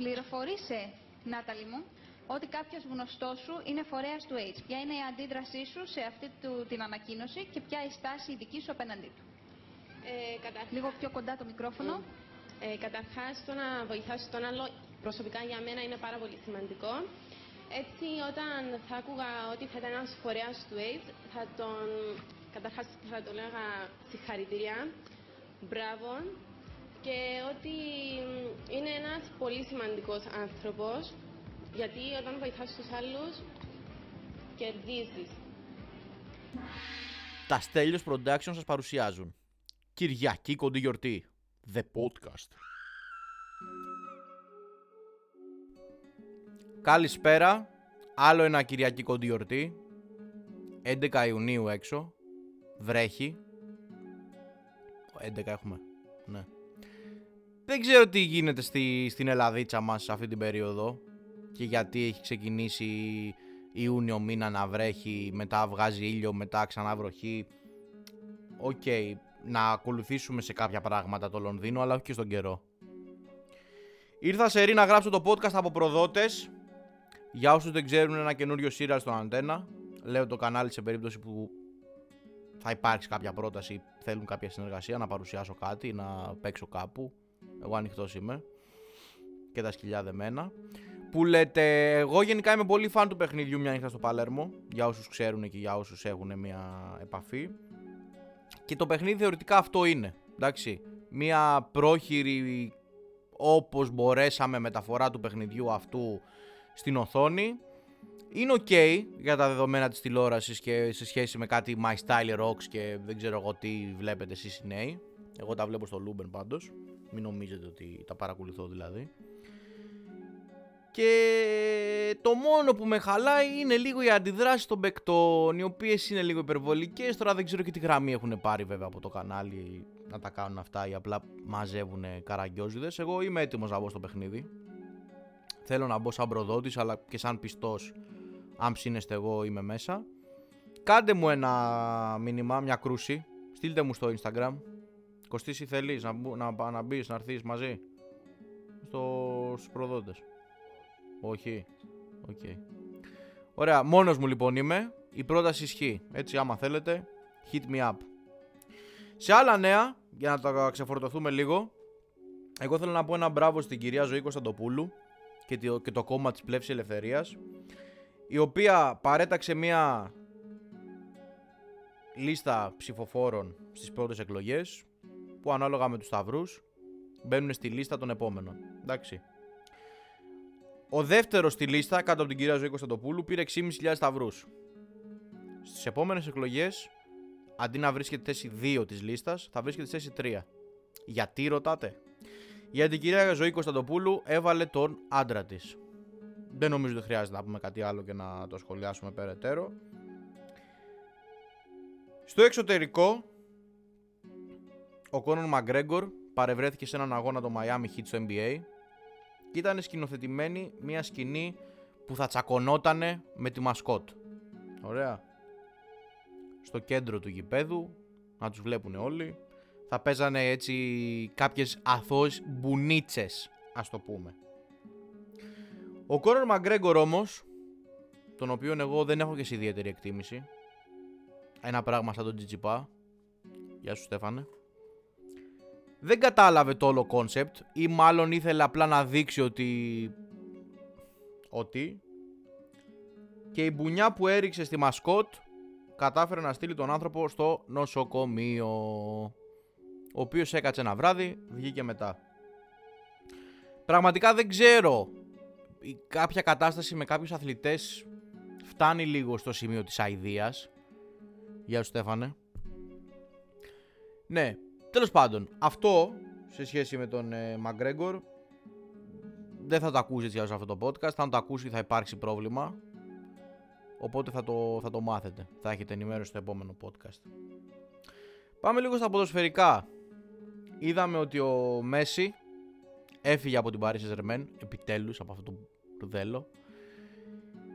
πληροφορήσε, Νάταλη μου, ότι κάποιος γνωστός σου είναι φορέας του AIDS. Ποια είναι η αντίδρασή σου σε αυτή του, την ανακοίνωση και ποια η στάση η δική σου απέναντί του; Ε, καταρχάς, Λίγο πιο κοντά το μικρόφωνο. ε, καταρχάς, το να βοηθάς τον άλλο προσωπικά για μένα είναι πάρα πολύ σημαντικό. Έτσι, όταν θα άκουγα ότι θα ήταν ένας φορέας του AIDS, θα τον, καταρχάς θα τον λέγα συγχαρητήρια, μπράβο και ότι μ, είναι ένας πολύ σημαντικός άνθρωπος γιατί όταν βοηθάς τους άλλους κερδίζεις. Τα Στέλιος Production σας παρουσιάζουν. Κυριακή κοντή γιορτή. The Podcast. Καλησπέρα. Άλλο ένα Κυριακή κοντή γιορτή. 11 Ιουνίου έξω. Βρέχει. 11 έχουμε. Ναι Δεν ξέρω τι γίνεται στη, στην Ελλαδίτσα μας αυτή την περίοδο Και γιατί έχει ξεκινήσει Ιούνιο μήνα να βρέχει, μετά βγάζει ήλιο, μετά ξανά βροχή. Οκ, να ακολουθήσουμε σε κάποια πράγματα το Λονδίνο, αλλά όχι και στον καιρό. Ήρθα σε ρή να γράψω το podcast από προδότες. Για όσους δεν ξέρουν ένα καινούριο serial στον Αντένα. Λέω το κανάλι σε περίπτωση που θα υπάρξει κάποια πρόταση, θέλουν κάποια συνεργασία, να παρουσιάσω κάτι, να παίξω κάπου. Εγώ ανοιχτός είμαι. Και τα σκυλιά δεμένα. Που λέτε εγώ γενικά είμαι πολύ φαν του παιχνιδιού μια νύχτα στο Παλέρμο. Για όσους ξέρουν και για όσους έχουν μια επαφή. Και το παιχνίδι θεωρητικά αυτό είναι εντάξει. Μια πρόχειρη όπως μπορέσαμε μεταφορά του παιχνιδιού αυτού στην οθόνη. Είναι ok για τα δεδομένα της τηλεόρασης και σε σχέση με κάτι My Style Rocks και δεν ξέρω εγώ τι βλέπετε εσείς οι νέοι. Εγώ τα βλέπω στο Luben πάντως μην νομίζετε ότι τα παρακολουθώ δηλαδή και το μόνο που με χαλάει είναι λίγο οι αντιδράσει των παικτών, οι οποίες είναι λίγο υπερβολικές. Τώρα δεν ξέρω και τι γραμμή έχουν πάρει βέβαια από το κανάλι να τα κάνουν αυτά ή απλά μαζεύουν καραγκιόζιδες. Εγώ είμαι έτοιμος να μπω στο παιχνίδι. Θέλω να μπω σαν προδότης, αλλά και σαν πιστός. Αν ψήνεστε, εγώ είμαι μέσα. Κάντε μου ένα μήνυμα, μια κρούση. Στείλτε μου στο Instagram. Κωστή, εσύ θέλεις να, μπου- να, να μπεις, να έρθεις μαζί; Στο, στους προδότες. Όχι. Οκ. Ωραία. Μόνος μου λοιπόν είμαι. Η πρόταση ισχύει. Έτσι άμα θέλετε. Hit me up. Σε άλλα νέα, για να τα ξεφορτωθούμε λίγο, εγώ θέλω να πω ένα μπράβο στην κυρία Ζωή Κωνσταντοπούλου και το, και το κόμμα της Πλεύσης Ελευθερίας, η οποία παρέταξε μια λίστα ψηφοφόρων στις πρώτες εκλογές, που ανάλογα με τους σταυρούς μπαίνουν στη λίστα των επόμενων. Εντάξει. Ο δεύτερος στη λίστα, κάτω από την κυρία Ζωή Κωνσταντοπούλου, πήρε 6.500 σταυρούς. Στις επόμενες εκλογές, αντί να βρίσκεται θέση 2 της λίστας, θα βρίσκεται θέση 3. Γιατί ρωτάτε; Γιατί η κυρία Ζωή Κωνσταντοπούλου έβαλε τον άντρα της. Δεν νομίζω ότι χρειάζεται να πούμε κάτι άλλο και να το σχολιάσουμε περαιτέρω. Στο εξωτερικό, ο Κόνον Μαγκρέγκορ παρευρέθηκε σε έναν αγώνα το Miami Heat στο NBA και ήταν σκηνοθετημένη μια σκηνή που θα τσακωνότανε με τη μασκότ. Ωραία. Στο κέντρο του γηπέδου, να τους βλέπουν όλοι. Θα παίζανε έτσι κάποιες αθώες μπουνίτσες, ας το πούμε. Ο Κόνορ Μαγκρέγκορ όμως, τον οποίον εγώ δεν έχω και σε ιδιαίτερη εκτίμηση, ένα πράγμα σαν τον Τσιτσιπά, γεια σου Στέφανε, δεν κατάλαβε το όλο concept ή μάλλον ήθελε απλά να δείξει ότι... Ότι... Και η μπουνιά που έριξε στη μασκότ κατάφερε να στείλει τον άνθρωπο στο νοσοκομείο. Ο οποίος έκατσε ένα βράδυ, βγήκε μετά. Πραγματικά δεν ξέρω. Η κάποια κατάσταση με κάποιους αθλητές φτάνει λίγο στο σημείο της αηδίας. Γεια σου Στέφανε. Ναι, Τέλος πάντων, αυτό σε σχέση με τον ε, Μαγκρέγκορ δεν θα το ακούσει έτσι σε αυτό το podcast. Αν το ακούσει θα υπάρξει πρόβλημα. Οπότε θα το, θα το μάθετε. Θα έχετε ενημέρωση στο επόμενο podcast. Πάμε λίγο στα ποδοσφαιρικά. Είδαμε ότι ο Μέση έφυγε από την Paris Saint-Germain, επιτέλους από αυτό το ρουδέλο.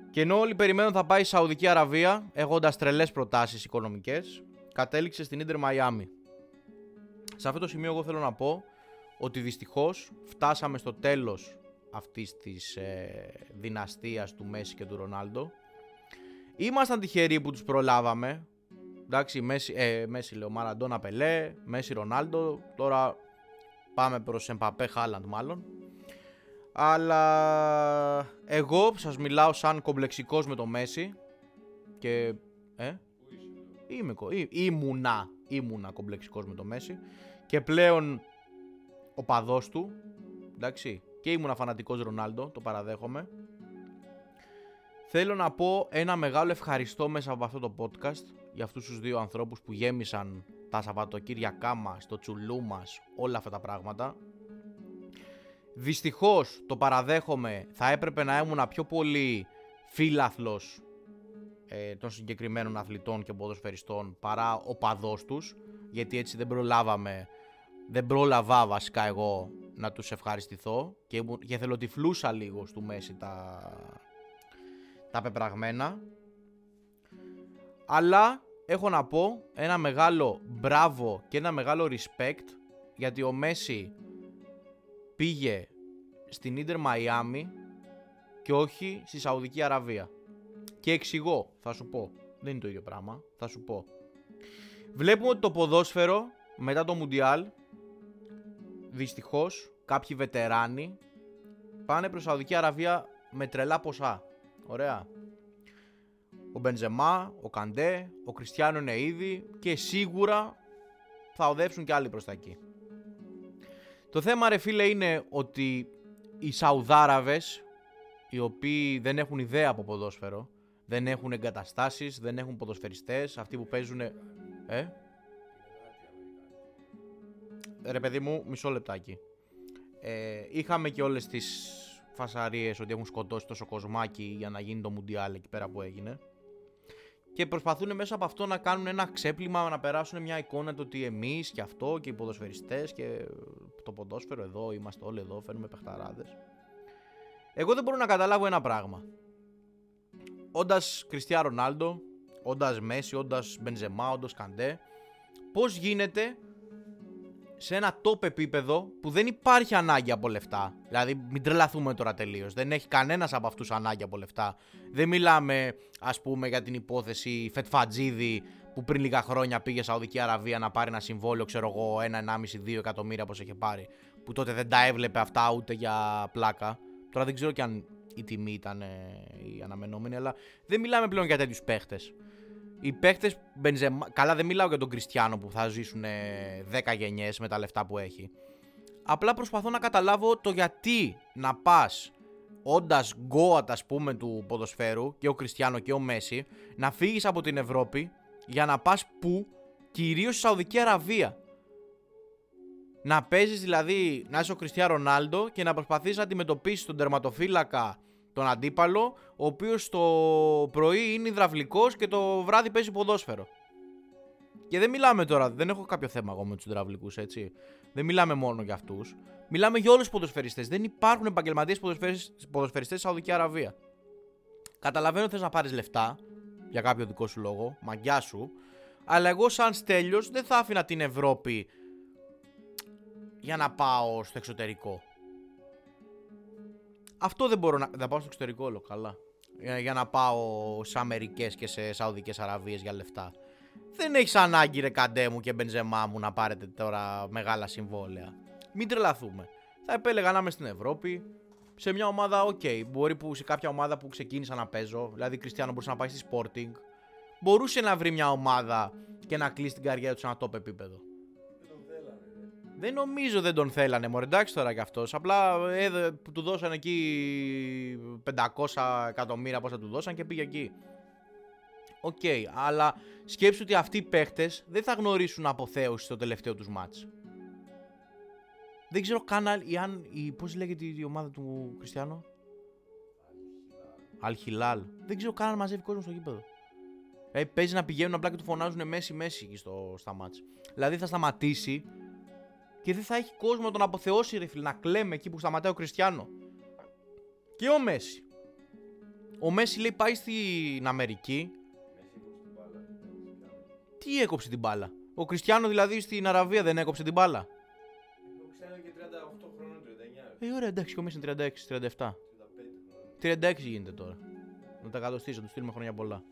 Και ενώ όλοι περιμένουν θα πάει στη Σαουδική Αραβία, έχοντας τρελές προτάσεις οικονομικές, κατέληξε στην Ίντερ Μαϊάμι. Σε αυτό το σημείο εγώ θέλω να πω ότι δυστυχώς φτάσαμε στο τέλος αυτής της ε, δυναστείας του Μέση και του Ρονάλντο. Ήμασταν τυχεροί που τους προλάβαμε. Εντάξει, Μέση, ε, Μέση λέω, Μαραντόνα Πελέ, Μέση Ρονάλντο. Τώρα πάμε προς Εμπαπέ Χάλαντ μάλλον. Αλλά εγώ σας μιλάω σαν κομπλεξικός με το Μέση και... Ε, είμαι, κο- ή- ήμουνα, ήμουνα κομπλεξικός με το Μέση και πλέον ο παδός του, εντάξει, και ήμουνα φανατικός Ρονάλντο, το παραδέχομαι. Θέλω να πω ένα μεγάλο ευχαριστώ μέσα από αυτό το podcast για αυτούς τους δύο ανθρώπους που γέμισαν τα Σαββατοκύριακά μας, το τσουλού μας, όλα αυτά τα πράγματα. Δυστυχώς το παραδέχομαι, θα έπρεπε να ήμουν πιο πολύ φίλαθλος ε, των συγκεκριμένων αθλητών και ποδοσφαιριστών παρά ο παδός τους, γιατί έτσι δεν προλάβαμε, δεν πρόλαβα βασικά εγώ να τους ευχαριστηθώ και, ήμουν- και θέλω τυφλούσα λίγο στο Μέση τα, τα πεπραγμένα. Αλλά έχω να πω ένα μεγάλο μπράβο και ένα μεγάλο respect γιατί ο Μέση πήγε στην Ίντερ Μαϊάμι και όχι στη Σαουδική Αραβία. Και εξηγώ, θα σου πω. Δεν είναι το ίδιο πράγμα, θα σου πω. Βλέπουμε ότι το ποδόσφαιρο μετά το Μουντιάλ δυστυχώς κάποιοι βετεράνοι πάνε προς Σαουδική Αραβία με τρελά ποσά. Ωραία. Ο Μπενζεμά, ο Καντέ, ο Κριστιανό είναι ήδη και σίγουρα θα οδεύσουν και άλλοι προς τα εκεί. Το θέμα ρε φίλε είναι ότι οι Σαουδάραβες οι οποίοι δεν έχουν ιδέα από ποδόσφαιρο, δεν έχουν εγκαταστάσεις, δεν έχουν ποδοσφαιριστές, αυτοί που παίζουν... Ε; Ρε παιδί μου, μισό λεπτάκι. Ε, είχαμε και όλες τις φασαρίες ότι έχουν σκοτώσει τόσο κοσμάκι για να γίνει το Μουντιάλ εκεί πέρα που έγινε. Και προσπαθούν μέσα από αυτό να κάνουν ένα ξέπλυμα, να περάσουν μια εικόνα το ότι εμείς και αυτό και οι ποδοσφαιριστές και το ποδόσφαιρο εδώ, είμαστε όλοι εδώ, φέρνουμε παιχταράδες. Εγώ δεν μπορώ να καταλάβω ένα πράγμα. Όντας Κριστιά Ρονάλντο, όντας Μέση, όντας Μπενζεμά, όντας Καντέ, πώς γίνεται σε ένα top επίπεδο που δεν υπάρχει ανάγκη από λεφτά. Δηλαδή, μην τρελαθούμε τώρα τελείως. Δεν έχει κανένας από αυτούς ανάγκη από λεφτά. Δεν μιλάμε, ας πούμε, για την υπόθεση Φετφατζίδη που πριν λίγα χρόνια πήγε Σαουδική Αραβία να πάρει ένα συμβόλαιο, ξέρω εγώ, 1,5-2 εκατομμύρια όπως είχε πάρει. Που τότε δεν τα έβλεπε αυτά ούτε για πλάκα. Τώρα δεν ξέρω και αν η τιμή ήταν ε, η αναμενόμενη, αλλά δεν μιλάμε πλέον για τέτοιους παίχτες. Οι παίχτες Μπενζεμά. Καλά, δεν μιλάω για τον Κριστιανό που θα ζήσουν ε, 10 γενιές με τα λεφτά που έχει. Απλά προσπαθώ να καταλάβω το γιατί να πας όντας γκόατ, ας πούμε, του ποδοσφαίρου και ο Κριστιανό και ο Μέση, να φύγεις από την Ευρώπη για να πας πού, κυρίως στη Σαουδική Αραβία. Να παίζεις δηλαδή, να είσαι ο Κριστιανό Ρονάλντο και να προσπαθείς να αντιμετωπίσεις τον τερματοφύλακα τον αντίπαλο, ο οποίος το πρωί είναι υδραυλικός και το βράδυ παίζει ποδόσφαιρο. Και δεν μιλάμε τώρα, δεν έχω κάποιο θέμα εγώ με τους υδραυλικούς, έτσι. Δεν μιλάμε μόνο για αυτούς. Μιλάμε για όλους τους ποδοσφαιριστές. Δεν υπάρχουν επαγγελματίες ποδοσφαιριστές στη Σαουδική Αραβία. Καταλαβαίνω θες να πάρεις λεφτά για κάποιο δικό σου λόγο, μαγκιά σου, αλλά εγώ σαν στέλιος δεν θα άφηνα την Ευρώπη για να πάω στο εξωτερικό. Αυτό δεν μπορώ να. Θα πάω στο εξωτερικό όλο, καλά. Για, για να πάω σε Αμερικές και σε Σαουδικές Αραβίες για λεφτά. Δεν έχεις ανάγκη ρε Καντέ μου και Μπενζεμά μου να πάρετε τώρα μεγάλα συμβόλαια. Μην τρελαθούμε. Θα επέλεγα να είμαι στην Ευρώπη. Σε μια ομάδα, οκ. Μπορεί που σε κάποια ομάδα που ξεκίνησα να παίζω, δηλαδή Κριστιανό μπορούσε να πάει στη Sporting, μπορούσε να βρει μια ομάδα και να κλείσει την καριέρα του σε ένα top επίπεδο. Δεν νομίζω δεν τον θέλανε, μωρέ, εντάξει τώρα κι αυτός. Απλά ε, δε- που του δώσαν εκεί 500 εκατομμύρια πόσα του δώσαν και πήγε εκεί. Οκ, αλλά σκέψου ότι αυτοί οι παίχτες δεν θα γνωρίσουν αποθέωση στο τελευταίο τους ματς. Δεν ξέρω καν αν, ή αν η, πώς λέγεται η ομάδα του Κριστιανό. Αλ Χιλάλ. Δεν ξέρω καν αν μαζεύει κόσμο στο γήπεδο. Ε, παίζει να πηγαίνουν απλά και του φωνάζουν Μέσι Μέσι εκεί στο, στα ματς. Δηλαδή θα σταματήσει και δεν θα έχει κόσμο να τον αποθεώσει ρε φίλε, να κλαίμε εκεί που σταματάει ο Κριστιανό. Και ο Μέση. Ο Μέση λέει πάει στην Αμερική. Τι έκοψε την μπάλα. Ο Κριστιανό δηλαδή στην Αραβία δεν έκοψε την μπάλα. Ξέρω και 38 χρόνων, 39. Ε, ωραία, εντάξει, ο Μέση είναι 36, 37. 36 γίνεται τώρα. Να τα κατοστήσω, να τους στείλουμε χρόνια πολλά.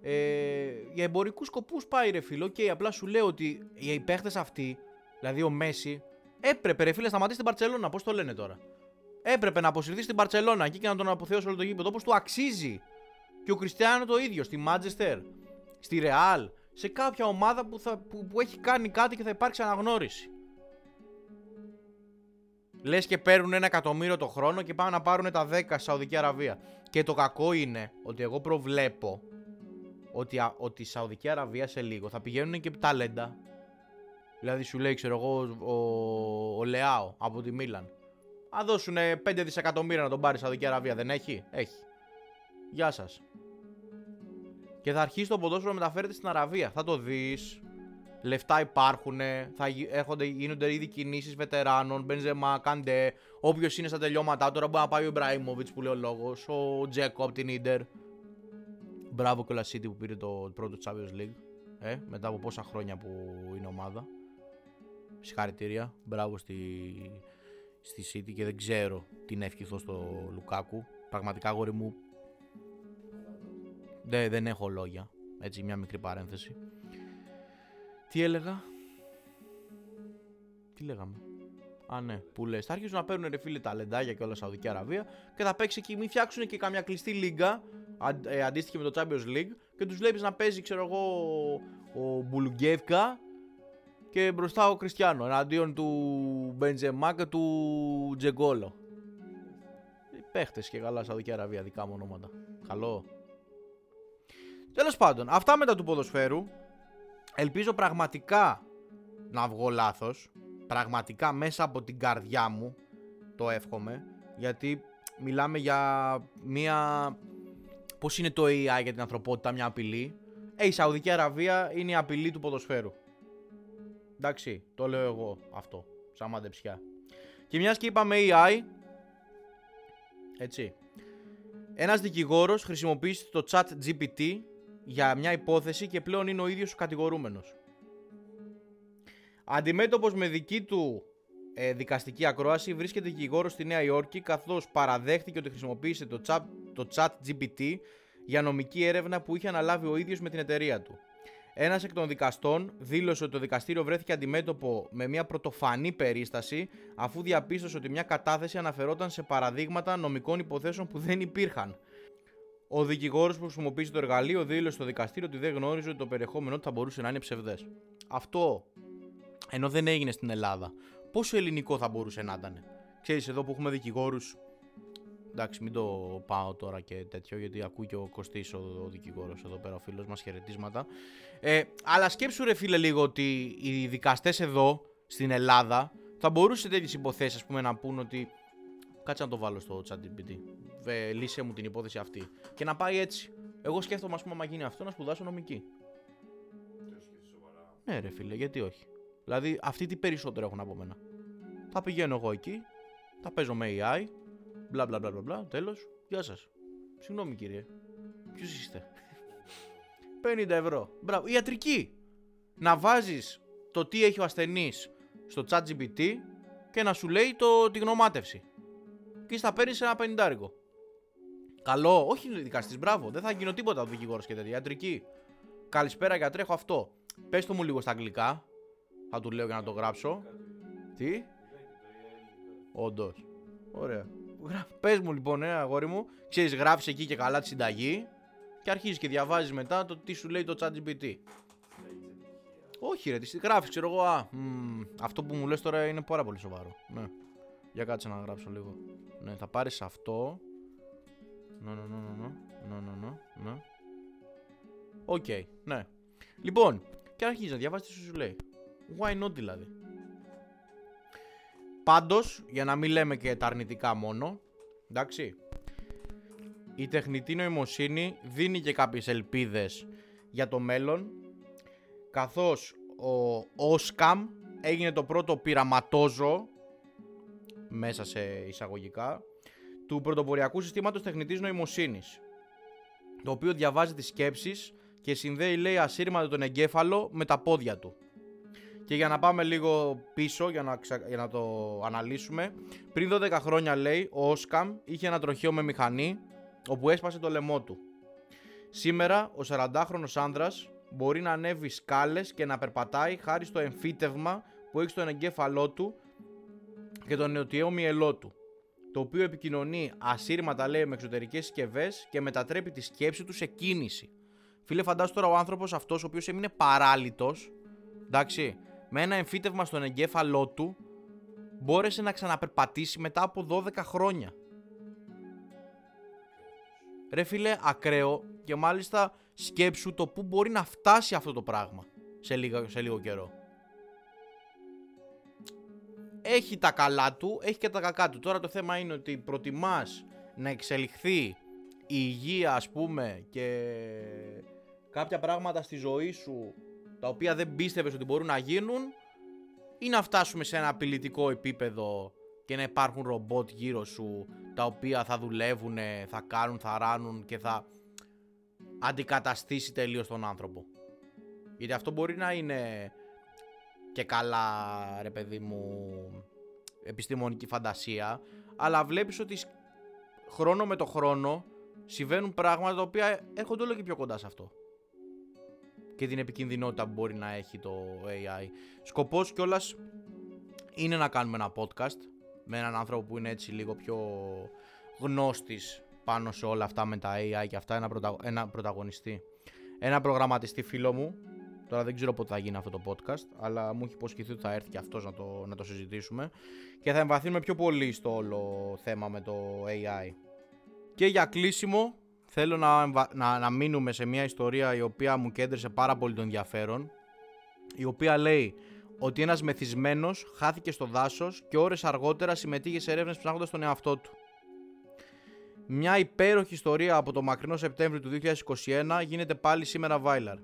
Ε, για εμπορικούς σκοπούς πάει ρε φίλο. Και απλά σου λέω ότι οι παίχτες αυτοί, δηλαδή ο Μέση, έπρεπε ρε φίλε να σταματήσει στην Παρσελώνα. Πώς το λένε τώρα; Έπρεπε να αποσυρθεί στην Παρσελώνα εκεί και να τον αποθεώσει όλο το γήπεδο όπως του αξίζει. Και ο Κριστιανό το ίδιο, στη Μάντζεστερ, στη Ρεάλ, σε κάποια ομάδα που, θα, που, που έχει κάνει κάτι και θα υπάρξει αναγνώριση. Λες και παίρνουν ένα εκατομμύριο το χρόνο και πάνε να πάρουν τα 10 στη Σαουδική Αραβία. Και το κακό είναι ότι εγώ προβλέπω ότι, α, ότι η Σαουδική Αραβία σε λίγο θα πηγαίνουν και ταλέντα. Δηλαδή σου λέει, ξέρω εγώ, ο, ο Λεάο από τη Μίλαν. Α δώσουν 5 δισεκατομμύρια να τον πάρει η Σαουδική Αραβία. Δεν έχει; Έχει. Γεια σας. Και θα αρχίσει το ποδόσφαιρο να μεταφέρεται στην Αραβία. Θα το δεις. Λεφτά υπάρχουν. Θα έρχονται, γίνονται ήδη κινήσεις βετεράνων. Μπενζεμά, Καντέ. Όποιος είναι στα τελειώματά τώρα μπορεί να πάει ο Ιμπραήμοβιτ που λέει ο λόγος. Ο Τζέκο από την ντερ. Μπράβο και ο City που πήρε το πρώτο Champions League. Ε, μετά από πόσα χρόνια που είναι ομάδα. Συγχαρητήρια. Μπράβο στη, στη City και δεν ξέρω τι να ευχηθώ στο Λουκάκου. Πραγματικά αγόρι μου δεν, δεν έχω λόγια. Έτσι μια μικρή παρένθεση. Τι έλεγα; Τι λέγαμε; Α, ναι, που λες. Θα αρχίσουν να παίρνουν ρε φίλε ταλεντάκια και όλα Σαουδική Αραβία και θα παίξει και μην φτιάξουν και καμιά κλειστή λίγα ε, αντίστοιχη με το Champions League και τους βλέπεις να παίζει, ξέρω εγώ, ο Μπουλουγκέφκα και μπροστά ο Κριστιανό εναντίον του Μπεντζεμά και του Τζεγκόλο. Παίχτες και καλά Σαουδική Αραβία, δικά μου ονόματα. Καλό. Τέλος πάντων, αυτά μετά του ποδοσφαίρου. Ελπίζω πραγματικά να βγω λάθος. Πραγματικά μέσα από την καρδιά μου το εύχομαι. Γιατί μιλάμε για μια. Πώς είναι το AI για την ανθρωπότητα, μια απειλή. Ε, η Σαουδική Αραβία είναι η απειλή του ποδοσφαίρου. Εντάξει, το λέω εγώ αυτό. Σαν μαντεψιά. Και μιας και είπαμε AI. Έτσι. Ένας δικηγόρος χρησιμοποιήσει το chat GPT για μια υπόθεση και πλέον είναι ο ίδιος ο κατηγορούμενος. Αντιμέτωπος με δική του ε, δικαστική ακρόαση βρίσκεται δικηγόρος στη Νέα Υόρκη καθώς παραδέχτηκε ότι χρησιμοποίησε το chat, το chat GPT για νομική έρευνα που είχε αναλάβει ο ίδιος με την εταιρεία του. Ένας εκ των δικαστών δήλωσε ότι το δικαστήριο βρέθηκε αντιμέτωπο με μια πρωτοφανή περίσταση αφού διαπίστωσε ότι μια κατάθεση αναφερόταν σε παραδείγματα νομικών υποθέσεων που δεν υπήρχαν. Ο δικηγόρος που χρησιμοποίησε το εργαλείο δήλωσε στο δικαστήριο ότι δεν γνώριζε ότι το περιεχόμενό του θα μπορούσε να είναι ψευδές. Αυτό ενώ δεν έγινε στην Ελλάδα, πόσο ελληνικό θα μπορούσε να ήταν. Ξέρεις, εδώ που έχουμε δικηγόρους. Εντάξει, μην το πάω τώρα και τέτοιο, γιατί ακούει και ο Κωστής ο, ο δικηγόρος εδώ πέρα, ο φίλος μας, χαιρετίσματα. Ε, αλλά σκέψου, ρε φίλε, λίγο ότι οι δικαστές εδώ στην Ελλάδα θα μπορούσε τέτοιες υποθέσεις, ας πούμε, να πούν ότι Κάτσε να το βάλω στο chat GPT. Ε, λύσε μου την υπόθεση αυτή. Και να πάει έτσι. Εγώ σκέφτομαι, ας πούμε, άμα γίνει αυτό, να σπουδάσω νομική. Ναι, ρε φίλε, γιατί όχι. Δηλαδή, αυτοί τι περισσότερο έχουν από μένα. Θα πηγαίνω εγώ εκεί, θα παίζω με AI, μπλα μπλα μπλα μπλα, μπλα τέλος. Γεια σας. Συγγνώμη κύριε. Ποιος είστε; 50 ευρώ. Μπράβο. Ιατρική. Να βάζεις το τι έχει ο ασθενής στο chat GPT και να σου λέει το, τη γνωμάτευση και θα παίρνεις ένα πενιντάρικο. Καλό, όχι δικαστής, μπράβο. Δεν θα γίνω τίποτα ο δικηγόρος και τέτοια. Ιατρική. Καλησπέρα, γιατρέ, έχω αυτό. Πες το μου λίγο στα αγγλικά. Θα του λέω για να το γράψω. Τι; Όντως. Ωραία. Πες μου λοιπόν, ε, αγόρι μου, ξέρεις, γράφεις εκεί και καλά τη συνταγή και αρχίζεις και διαβάζεις μετά το τι σου λέει το ChatGPT. Όχι, ρε, τις γράφεις, ξέρω εγώ. Α, μ, αυτό που μου λες τώρα είναι πάρα πολύ σοβαρό. Ναι. Για κάτσε να γράψω λίγο. Ναι, θα πάρεις αυτό. Ναι, ναι, ναι, ναι, ναι, ναι, ναι, ναι. Οκ, ναι. Λοιπόν, και αρχίζεις να διαβάζεις τι σου λέει. Why not δηλαδή; Πάντως, για να μην λέμε και τα αρνητικά μόνο, εντάξει, η τεχνητή νοημοσύνη δίνει και κάποιες ελπίδες για το μέλλον, καθώς ο Όσκαμ έγινε το πρώτο πειραματόζω μέσα σε εισαγωγικά, του πρωτοποριακού συστήματος τεχνητής νοημοσύνης, το οποίο διαβάζει τις σκέψεις και συνδέει λέει ασύρματα τον εγκέφαλο με τα πόδια του. Και για να πάμε λίγο πίσω, για να, ξα... για να το αναλύσουμε. Πριν 12 χρόνια, λέει, ο Όσκαμ είχε ένα τροχείο με μηχανή, όπου έσπασε το λαιμό του. Σήμερα, ο 40χρονος άνδρας μπορεί να ανέβει σκάλες και να περπατάει χάρη στο εμφύτευμα που έχει στον εγκέφαλό του και τον νεοτιαίο μυελό του. Το οποίο επικοινωνεί ασύρματα, λέει, με εξωτερικές συσκευές και μετατρέπει τη σκέψη του σε κίνηση. Φίλε, φαντάσου τώρα ο άνθρωπος αυτός, ο οποίος έμεινε παράλυτος, εντάξει, με ένα εμφύτευμα στον εγκέφαλό του, μπόρεσε να ξαναπερπατήσει μετά από 12 χρόνια. Ρε φίλε, ακραίο και μάλιστα σκέψου το πού μπορεί να φτάσει αυτό το πράγμα σε λίγο, σε λίγο καιρό. Έχει τα καλά του, έχει και τα κακά του. Τώρα το θέμα είναι ότι προτιμάς να εξελιχθεί η υγεία ας πούμε και κάποια πράγματα στη ζωή σου τα οποία δεν πίστευες ότι μπορούν να γίνουν ή να φτάσουμε σε ένα απειλητικό επίπεδο και να υπάρχουν ρομπότ γύρω σου τα οποία θα δουλεύουν, θα κάνουν, θα ράνουν και θα αντικαταστήσει τελείως τον άνθρωπο. Γιατί αυτό μπορεί να είναι και καλά ρε παιδί μου επιστημονική φαντασία αλλά βλέπεις ότι χρόνο με το χρόνο συμβαίνουν πράγματα τα οποία έρχονται όλο και πιο κοντά σε αυτό και την επικινδυνότητα που μπορεί να έχει το AI. Σκοπός κιόλας είναι να κάνουμε ένα podcast με έναν άνθρωπο που είναι έτσι λίγο πιο γνώστης πάνω σε όλα αυτά με τα AI και αυτά, ένα, πρωτα... ένα πρωταγωνιστή. Ένα προγραμματιστή φίλο μου, τώρα δεν ξέρω πότε θα γίνει αυτό το podcast, αλλά μου έχει υποσχεθεί ότι θα έρθει και αυτός να το, να το συζητήσουμε και θα εμβαθύνουμε πιο πολύ στο όλο θέμα με το AI. Και για κλείσιμο θέλω να, να, να μείνουμε σε μια ιστορία η οποία μου κέντρισε πάρα πολύ τον ενδιαφέρον η οποία λέει ότι ένας μεθυσμένος χάθηκε στο δάσος και ώρες αργότερα συμμετείχε σε έρευνες ψάχνοντας τον εαυτό του. Μια υπέροχη ιστορία από το μακρινό Σεπτέμβριο του 2021 γίνεται πάλι σήμερα viral.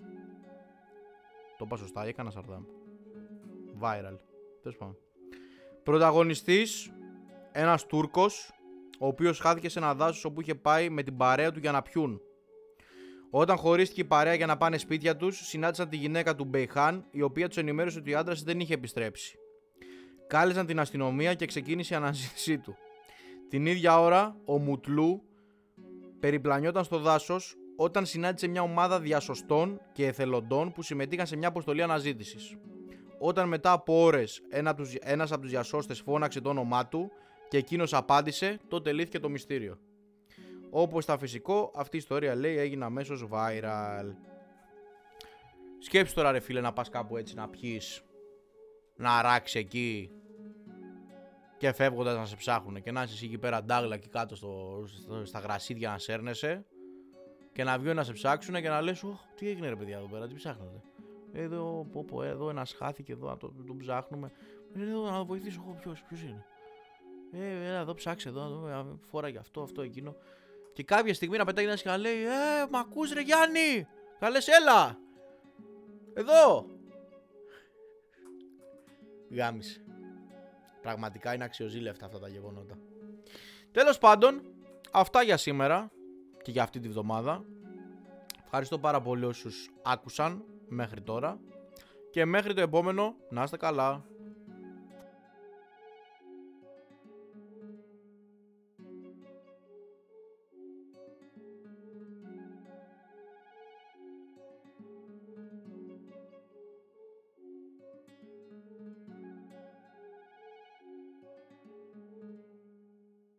Το είπα σωστά, έκανα σαρδάμ. Viral. Τέλος πάντων. Πρωταγωνιστής, ένας Τούρκος, ο οποίος χάθηκε σε ένα δάσος όπου είχε πάει με την παρέα του για να πιούν. Όταν χωρίστηκε η παρέα για να πάνε σπίτια τους, συνάντησαν τη γυναίκα του Μπεϊχάν, η οποία τους ενημέρωσε ότι ο άντρας δεν είχε επιστρέψει. Κάλεσαν την αστυνομία και ξεκίνησε η αναζήτησή του. Την ίδια ώρα, ο Μουτλού περιπλανιόταν στο δάσος όταν συνάντησε μια ομάδα διασωστών και εθελοντών που συμμετείχαν σε μια αποστολή αναζήτησης. Όταν μετά από ώρες ένας από τους διασώστες φώναξε το όνομά του και εκείνος απάντησε, τότε λύθηκε το μυστήριο. Όπως στα φυσικό, αυτή η ιστορία λέει έγινε αμέσως viral. Σκέψου τώρα ρε φίλε να πας κάπου έτσι να πιείς, να αράξεις εκεί και φεύγοντας να σε ψάχνουν και να είσαι εκεί πέρα ντάγλα και κάτω στο, στα γρασίδια να σέρνεσαι και να βγει να σε ψάξουν και να λες Ωχ, τι έγινε ρε παιδιά εδώ πέρα, τι ψάχνετε. Εδώ, πω, πω, εδώ ένας χάθηκε εδώ, το, τον ψάχνουμε. Εδώ να βοηθήσω, ποιος, ποιος είναι. Ε, έλα εδώ ψάξε εδώ, εδώ φόρα για αυτό, αυτό, εκείνο. Και κάποια στιγμή να πετάει ένας και να λέει Ε, μ' ακούς ρε Γιάννη! Καλές έλα! Εδώ! Γάμισε. Πραγματικά είναι αξιοζήλευτα αυτά τα γεγονότα. Τέλος πάντων, αυτά για σήμερα και για αυτή τη βδομάδα. Ευχαριστώ πάρα πολύ όσους άκουσαν μέχρι τώρα. Και μέχρι το επόμενο, να είστε καλά.